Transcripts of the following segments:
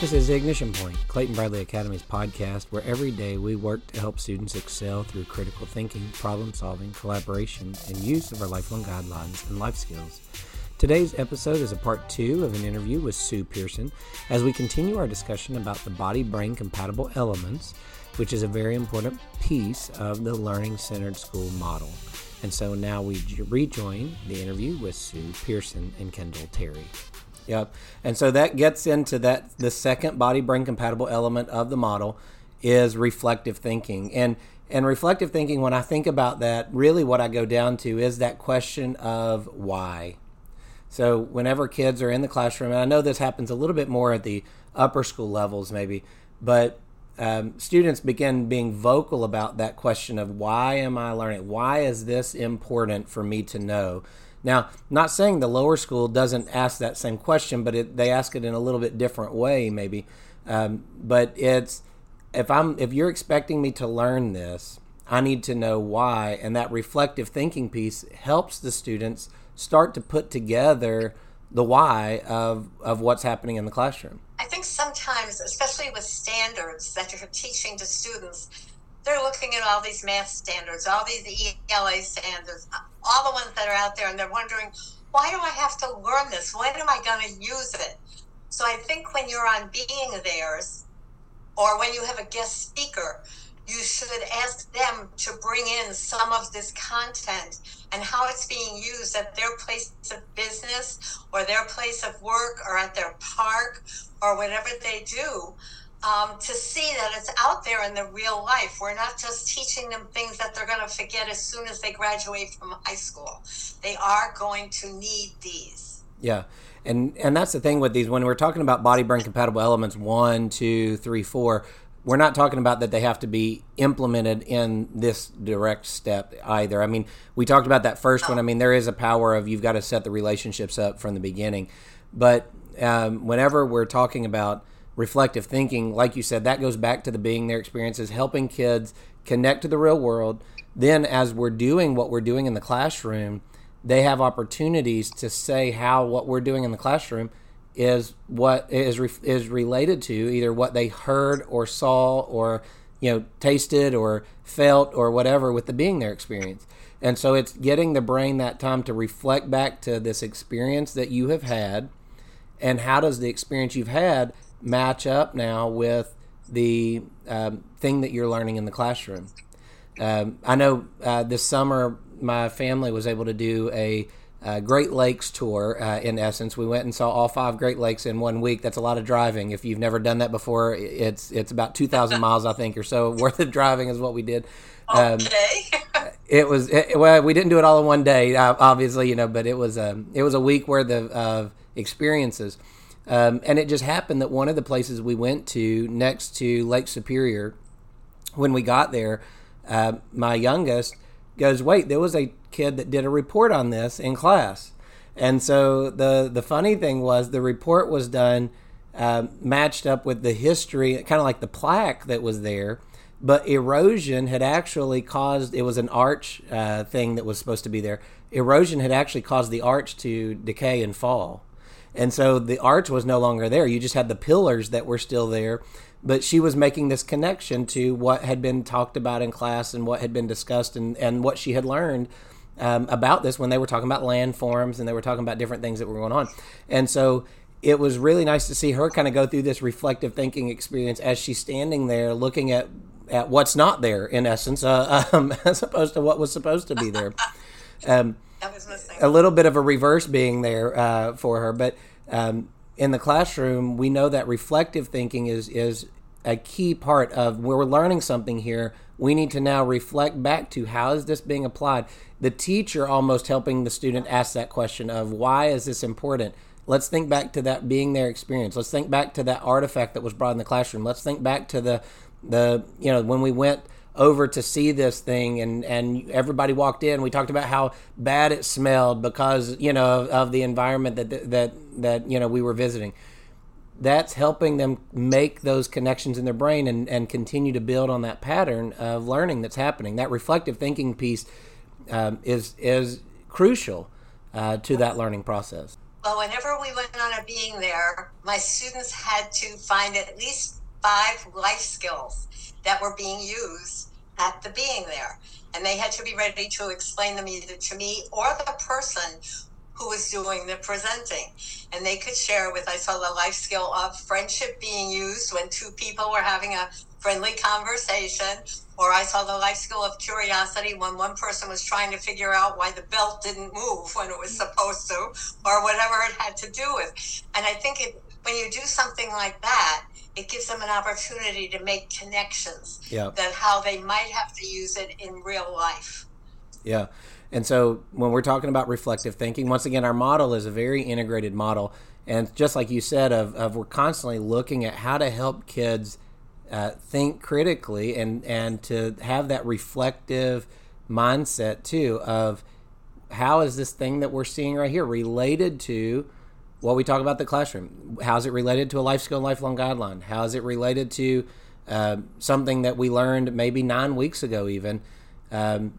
This is Ignition Point, Clayton Bradley Academy's podcast, where every day we work to help students excel through critical thinking, problem solving, collaboration, and use of our lifelong guidelines and life skills. Today's episode is a part two of an interview with Sue Pearson as we continue our discussion about the body brain compatible elements, which is a very important piece of the learning centered school model. And so now we rejoin the interview with Sue Pearson and Kendall Terry. Yep. And so that gets into that the second body brain compatible element of the model is reflective thinking. And and reflective thinking when I think about that, really what I go down to is that question of why. So whenever kids are in the classroom, and I know this happens a little bit more at the upper school levels maybe, but um, students begin being vocal about that question of why am I learning? Why is this important for me to know? Now, not saying the lower school doesn't ask that same question, but it, they ask it in a little bit different way, maybe. Um, but it's if I'm if you're expecting me to learn this, I need to know why, and that reflective thinking piece helps the students start to put together the why of of what's happening in the classroom. I think sometimes, especially with standards that you're teaching to students, they're looking at all these math standards, all these ELA standards, all the ones that are out there, and they're wondering, why do I have to learn this? When am I going to use it? So I think when you're on being theirs, or when you have a guest speaker, you should ask them to bring in some of this content and how it's being used at their place of business or their place of work or at their park or whatever they do um, to see that it's out there in the real life. We're not just teaching them things that they're going to forget as soon as they graduate from high school. They are going to need these. Yeah. And, and that's the thing with these when we're talking about body brain compatible elements one two three four we're not talking about that they have to be implemented in this direct step either. I mean, we talked about that first one. I mean, there is a power of you've got to set the relationships up from the beginning. But um, whenever we're talking about reflective thinking, like you said, that goes back to the being there experiences, helping kids connect to the real world. Then, as we're doing what we're doing in the classroom, they have opportunities to say how what we're doing in the classroom is what is is related to either what they heard or saw or you know tasted or felt or whatever with the being there experience. And so it's getting the brain that time to reflect back to this experience that you have had and how does the experience you've had match up now with the um, thing that you're learning in the classroom. Um, I know uh, this summer my family was able to do a, a Great Lakes tour. Uh, in essence, we went and saw all five Great Lakes in one week. That's a lot of driving. If you've never done that before, it's it's about two thousand miles, I think, or so worth of driving is what we did. Um, okay. it was it, well, we didn't do it all in one day, uh, obviously, you know, but it was um, it was a week worth of, of experiences. Um, and it just happened that one of the places we went to next to Lake Superior, when we got there, uh, my youngest goes, "Wait, there was a kid that did a report on this in class." And so the the funny thing was the report was done uh, matched up with the history, kind of like the plaque that was there. But erosion had actually caused it was an arch uh, thing that was supposed to be there. Erosion had actually caused the arch to decay and fall. And so the arch was no longer there. You just had the pillars that were still there. But she was making this connection to what had been talked about in class and what had been discussed and, and what she had learned um, about this when they were talking about landforms and they were talking about different things that were going on. And so it was really nice to see her kind of go through this reflective thinking experience as she's standing there looking at at what's not there in essence, uh, um, as opposed to what was supposed to be there. Um, a little bit of a reverse being there uh, for her, but um, in the classroom, we know that reflective thinking is is a key part of we're learning something here. We need to now reflect back to how is this being applied. The teacher almost helping the student ask that question of why is this important. Let's think back to that being there experience. Let's think back to that artifact that was brought in the classroom. Let's think back to the the you know when we went over to see this thing and and everybody walked in. We talked about how bad it smelled because you know of, of, the environment that that that you know we were visiting. That's helping them make those connections in their brain and and continue to build on that pattern of learning that's happening. That reflective thinking piece um, is is crucial uh, to that learning process. Well, whenever we went on a being there, my students had to find at least five life skills that were being used at the being there. And they had to be ready to explain them either to me or the person who was doing the presenting. And they could share with, I saw the life skill of friendship being used when two people were having a friendly conversation, or I saw the life skill of curiosity when one person was trying to figure out why the belt didn't move when it was supposed to, or whatever it had to do with. And I think it, when you do something like that, it gives them an opportunity to make connections yeah. that how they might have to use it in real life. Yeah. And so when we're talking about reflective thinking, once again, our model is a very integrated model. And just like you said, of, of we're constantly looking at how to help kids uh, think critically and, and to have that reflective mindset too of how is this thing that we're seeing right here related to what we talk about the classroom. How is it related to a life skill lifelong guideline? How is it related to uh, something that we learned maybe nine weeks ago even? Um,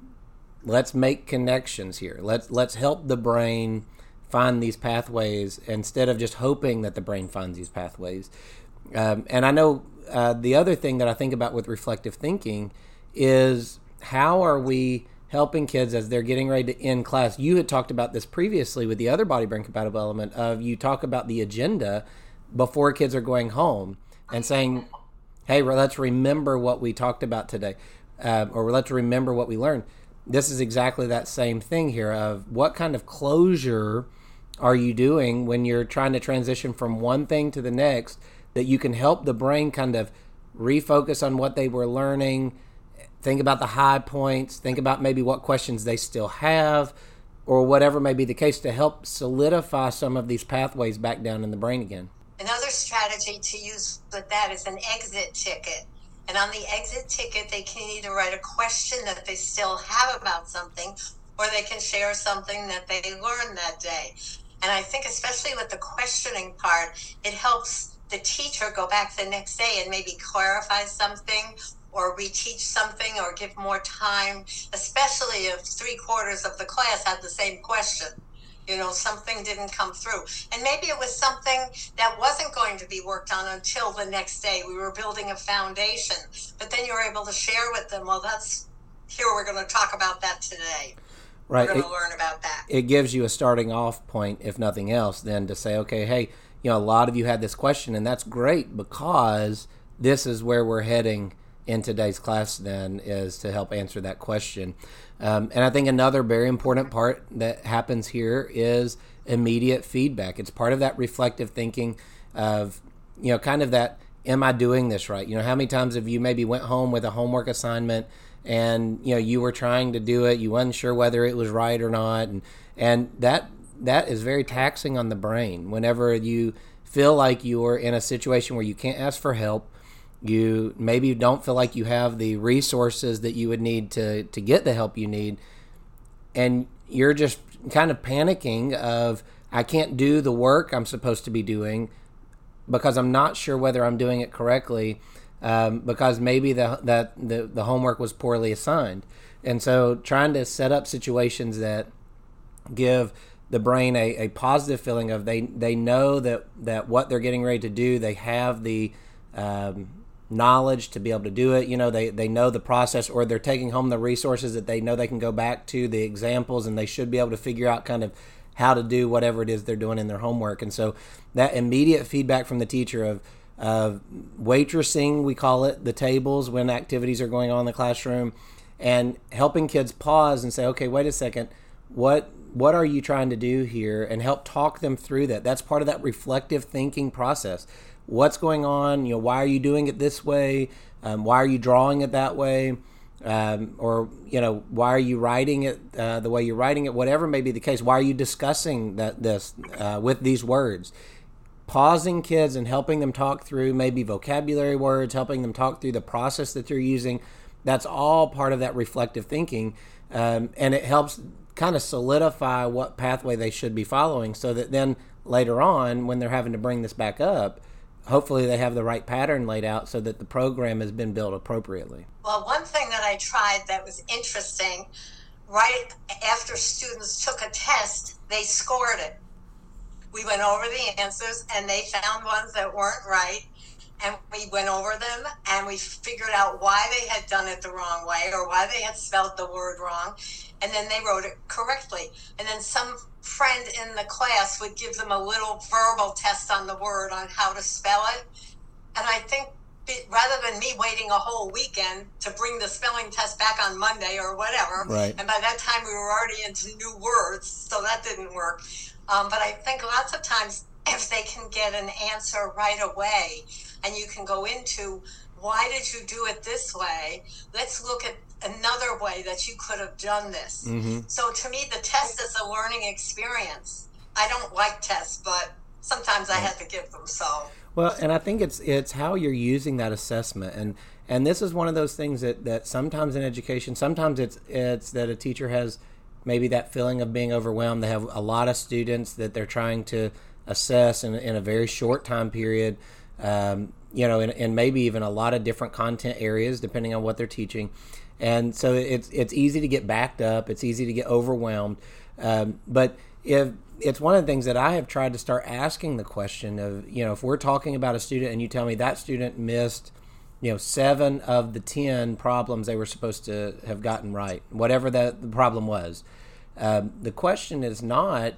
let's make connections here. Let's let's help the brain find these pathways instead of just hoping that the brain finds these pathways. Um, and I know uh, the other thing that I think about with reflective thinking is how are we helping kids as they're getting ready to end class. You had talked about this previously with the other body brain compatible element of you talk about the agenda before kids are going home and saying, "Hey, let's remember what we talked about today," uh, or let's remember what we learned. This is exactly that same thing here of what kind of closure are you doing when you're trying to transition from one thing to the next that you can help the brain kind of refocus on what they were learning think about the high points, think about maybe what questions they still have, or whatever may be the case to help solidify some of these pathways back down in the brain again. Another strategy to use with that is an exit ticket. And on the exit ticket, they can either write a question that they still have about something, or they can share something that they learned that day. And I think, especially with the questioning part, it helps the teacher go back the next day and maybe clarify something or reteach something or give more time, especially if three quarters of the class had the same question. You know, something didn't come through. And maybe it was something that wasn't going to be worked on until the next day. We were building a foundation. But then you were able to share with them, well, that's here, we're going to talk about that today. Right. We're going to learn about that. It gives you a starting off point, if nothing else, then to say, okay, hey, you know, a lot of you had this question, and that's great because this is where we're heading in today's class then is to help answer that question. Um, and I think another very important part that happens here is immediate feedback. It's part of that reflective thinking of, you know, kind of that, am I doing this right? You know, how many times have you maybe went home with a homework assignment and, you know, you were trying to do it, you weren't sure whether it was right or not. And, and that, that is very taxing on the brain whenever you feel like you're in a situation where you can't ask for help you maybe don't feel like you have the resources that you would need to to get the help you need. And you're just kind of panicking of I can't do the work I'm supposed to be doing because I'm not sure whether I'm doing it correctly um, because maybe the that the, the homework was poorly assigned. And so trying to set up situations that give the brain a, a positive feeling of they they know that that what they're getting ready to do they have the um, knowledge to be able to do it. You know, they, they know the process or they're taking home the resources that they know they can go back to, the examples, and they should be able to figure out kind of how to do whatever it is they're doing in their homework. And so that immediate feedback from the teacher of, of waitressing, we call it, the tables when activities are going on in the classroom, and helping kids pause and say, okay, wait a second, what what are you trying to do here and help talk them through that that's part of that reflective thinking process what's going on you know why are you doing it this way? Um, why are you drawing it that way? Um, or you know why are you writing it uh, the way you're writing it? Whatever may be the case why are you discussing that this uh, with these words? Pausing kids and helping them talk through maybe vocabulary words helping them talk through the process that they're using that's all part of that reflective thinking. Um, and it helps kind of solidify what pathway they should be following so that then later on when they're having to bring this back up hopefully they have the right pattern laid out so that the program has been built appropriately. Well, one thing that I tried that was interesting, right after students took a test, they scored it. We we went over the answers and they found ones that weren't right and we went over them and we figured out why they had done it the wrong way or why they had spelled the word wrong and then they wrote it correctly. And then some friend in the class would give them a little verbal test on the word on how to spell it. And i think rather than me waiting a whole weekend to bring the spelling test back on monday or whatever right. and by that time we were already into new words so that didn't work. Um, but i think lots of times if they can get an answer right away and you can go into why did you do it this way? Let's look at another way that you could have done this. Mm-hmm. so to me the test is a learning experience. I don't like tests but sometimes i have to give them so. Well and i think it's it's how you're using that assessment and and this is one of those things that that sometimes in education sometimes it's it's that a teacher has maybe that feeling of being overwhelmed. They have a lot of students that they're trying to assess in, in a very short time period um, you know, and, and maybe even a lot of different content areas depending on what they're teaching. And so it's it's easy to get backed up. It's easy to get overwhelmed. Um, but if it's one of the things that I have tried to start asking the question of, you know, if we're talking about a student and you tell me that student missed, you know, seven of the ten problems they were supposed to have gotten right, whatever the problem was. Um, the question is not,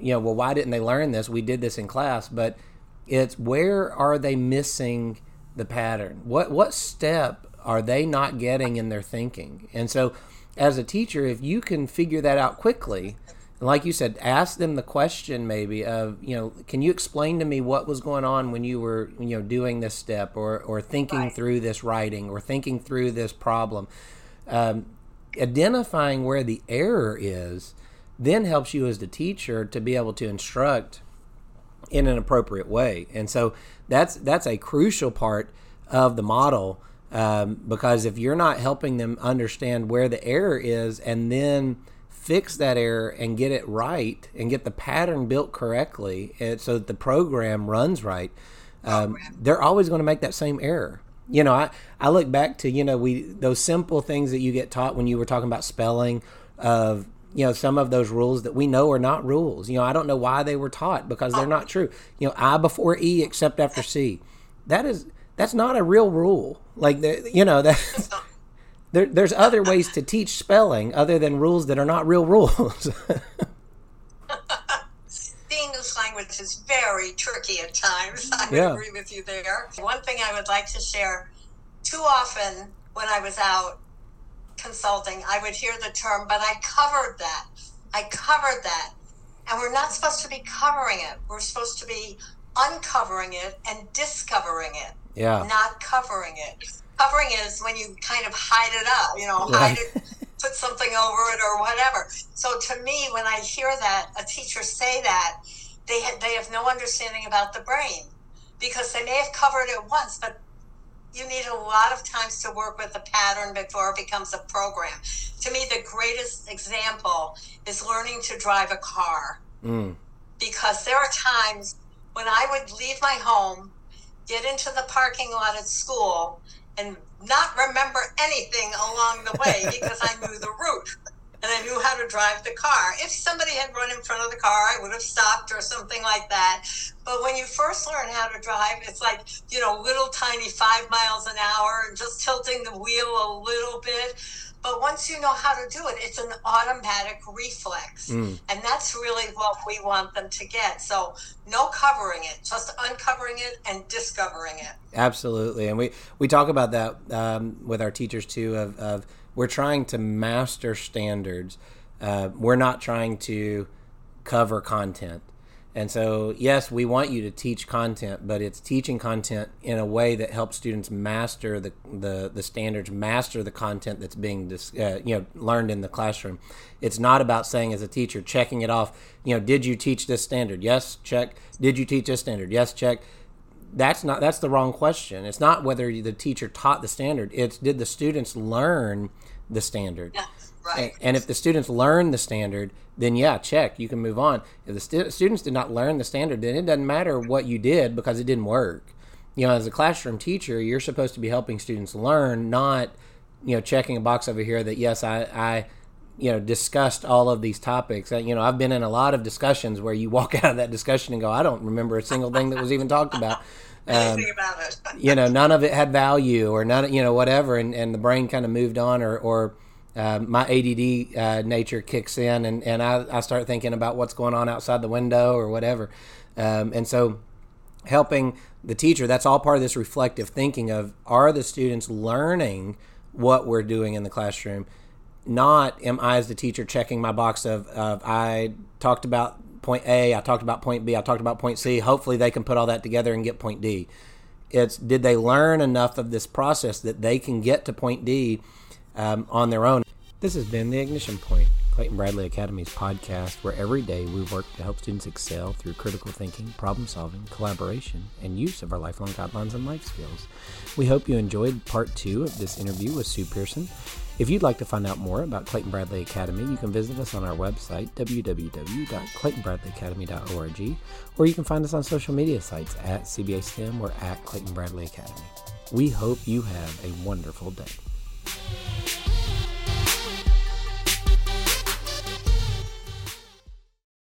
you know, well, why didn't they learn this? We did this in class, but it's where are they missing the pattern? What what step are they not getting in their thinking? And so, as a teacher, if you can figure that out quickly, like you said, ask them the question maybe of you know, can you explain to me what was going on when you were you know doing this step or or thinking right. through this writing or thinking through this problem. Um, identifying where the error is then helps you as the teacher to be able to instruct in an appropriate way. And so that's that's a crucial part of the model um, because if you're not helping them understand where the error is and then fix that error and get it right and get the pattern built correctly so that the program runs right, um, they're always going to make that same error. You know, I, I look back to, you know, we those simple things that you get taught when you were talking about spelling of you know some of those rules that we know are not rules. You know i don't know why they were taught because they're not true. You know i before e except after c. That is that's not a real rule like the, you know that there, there's other ways to teach spelling other than rules that are not real rules the english language is very tricky at times i yeah. agree with you there one thing i would like to share too often when i was out consulting, I would hear the term, but I covered that. I covered that. And we're not supposed to be covering it. We're supposed to be uncovering it and discovering it. Yeah. Not covering it. Covering is when you kind of hide it up, you know, right. hide it, put something over it or whatever. So to me, when I hear that, a teacher say that, they, ha- they have no understanding about the brain because they may have covered it once, but you need a lot of times to work with a pattern before it becomes a program. To me, the greatest example is learning to drive a car. Mm. Because there are times when I would leave my home, get into the parking lot at school, and not remember anything along the way because I knew the route and I knew how to drive the car. If somebody had run in front of the car, I would have stopped or something like that. But when you first learn how to drive, it's like, you know, little tiny five miles an hour and just tilting the wheel a little bit. But once you know how to do it, it's an automatic reflex. Mm. And that's really what we want them to get. So, no covering it, just uncovering it and discovering it. Absolutely. And we, we talk about that um, with our teachers too of, of we're trying to master standards. Uh, we're not trying to cover content. And so, yes, we want you to teach content, but it's teaching content in a way that helps students master the, the, the standards, master the content that's being dis, uh, you know learned in the classroom. It's not about saying as a teacher checking it off. You know, did you teach this standard? Yes, check. Did you teach this standard? Yes, check that's not that's the wrong question. It's not whether the teacher taught the standard. It's did the students learn the standard. Yeah, right. And, and if the students learn the standard, then yeah, check. You can move on. If the stu- students did not learn the standard, then it doesn't matter what you did because it didn't work. You know, as a classroom teacher, you're supposed to be helping students learn, not you know checking a box over here that yes, I I you know discussed all of these topics. You know, I've been in a lot of discussions where you walk out of that discussion and go, I don't remember a single thing that was even talked about. Um, about it. you know, none of it had value or none, you know, whatever, and, and the brain kind of moved on, or or uh, my ADD uh, nature kicks in, and and I, I start thinking about what's going on outside the window or whatever, um, and so helping the teacher that's all part of this reflective thinking of are the students learning what we're doing in the classroom not am I as the teacher checking my box of, of I talked about point A, I talked about point B, I talked about point C. Hopefully they can put all that together and get point D. It's did they learn enough of this process that they can get to point D um, on their own? This has been the Ignition Point, Clayton Bradley Academy's podcast, where every day we work to help students excel through critical thinking, problem solving, collaboration, and use of our lifelong guidelines and life skills. We hope you enjoyed part two of this interview with Sue Pearson. If you'd like to find out more about Clayton Bradley Academy, you can visit us on our website, www.claytonbradleyacademy.org, or you can find us on social media sites at CBA STEM or at Clayton Bradley Academy. We hope you have a wonderful day.